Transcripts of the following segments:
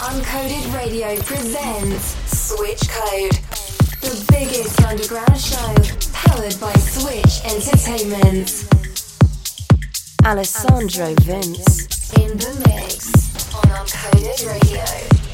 Uncoded Radio presents Switch Code, the biggest underground show powered by Switch Entertainment. Alessandro Vince in the mix on Uncoded Radio.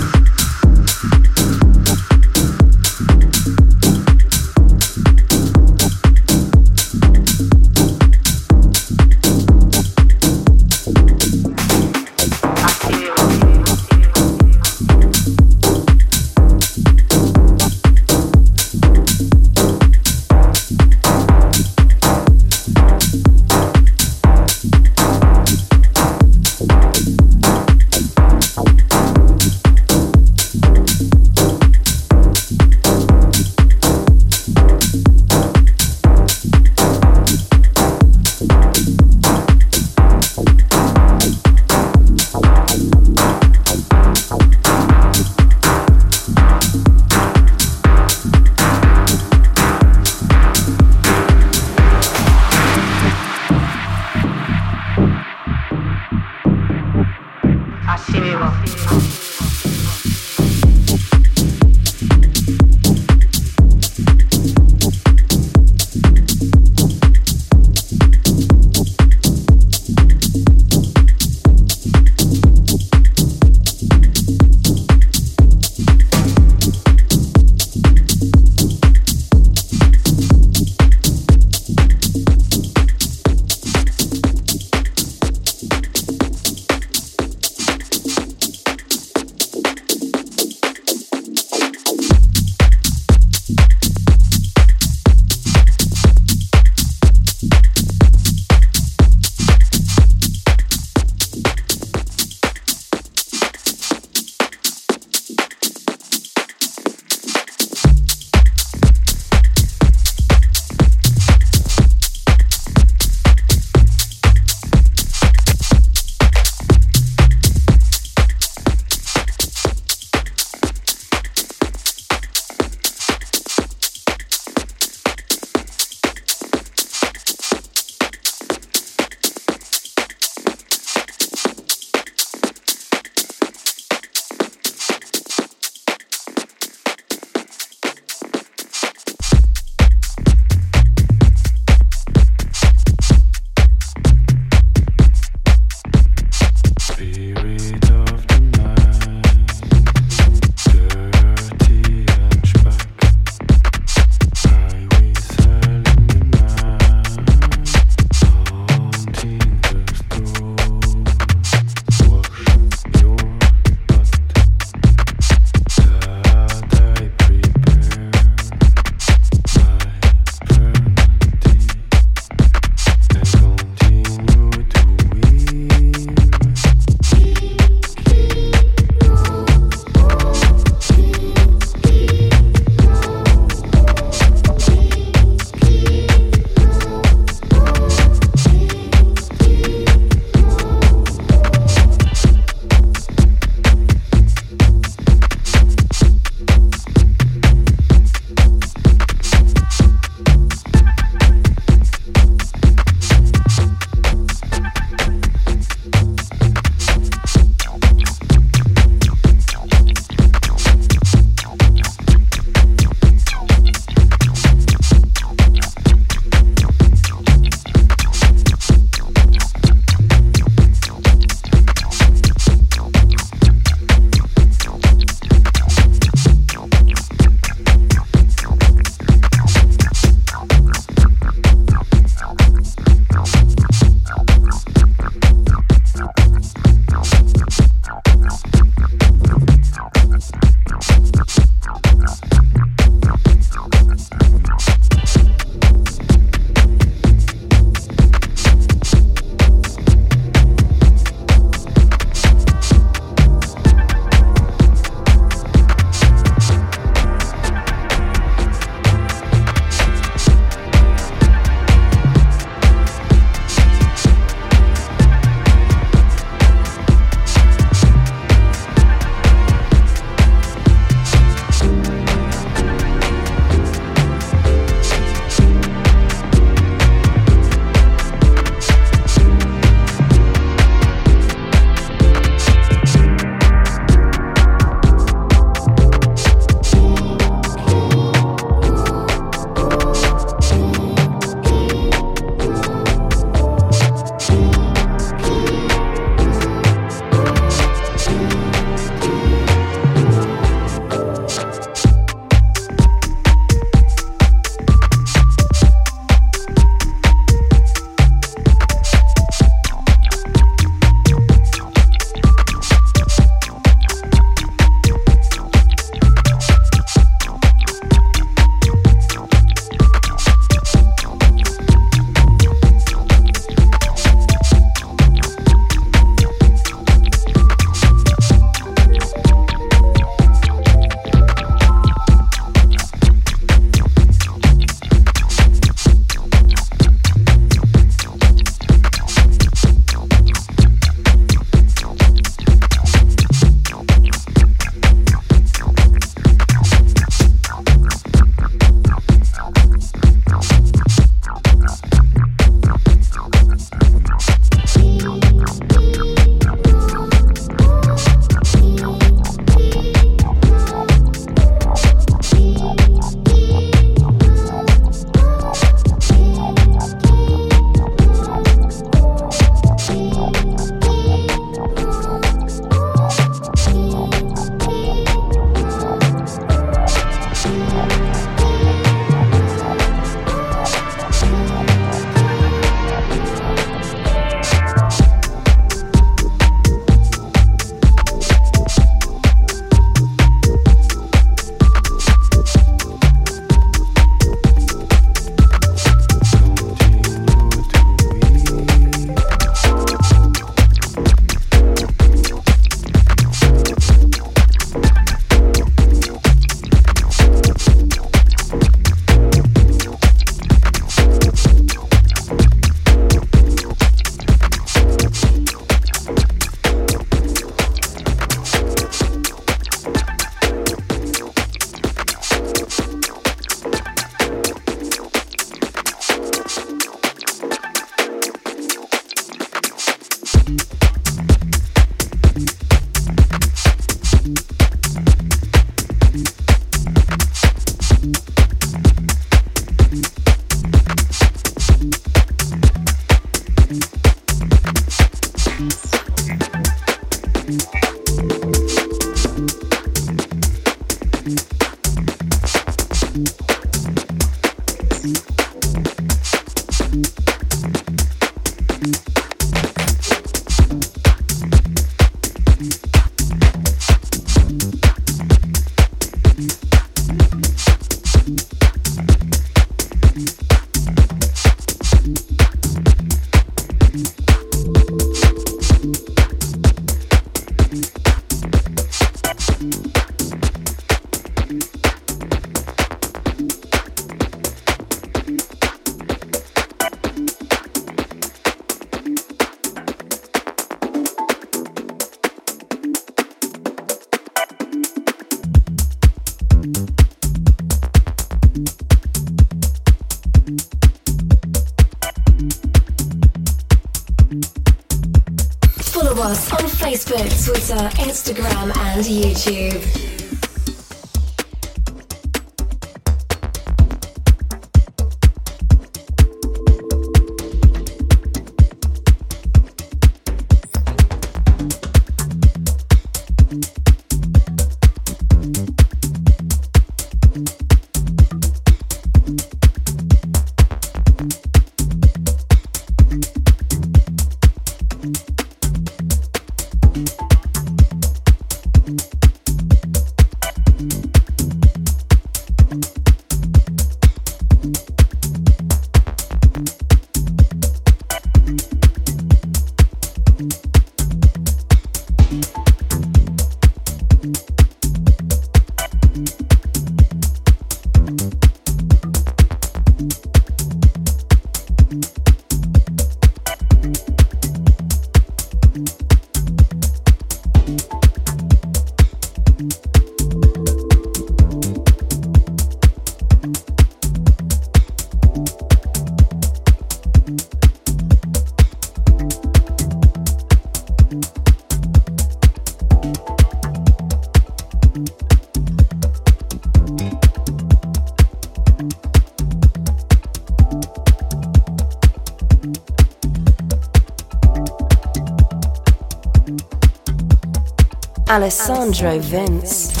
Alessandro Vince.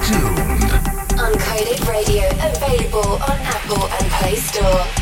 tuned. Uncoded Radio available on Apple and Play Store.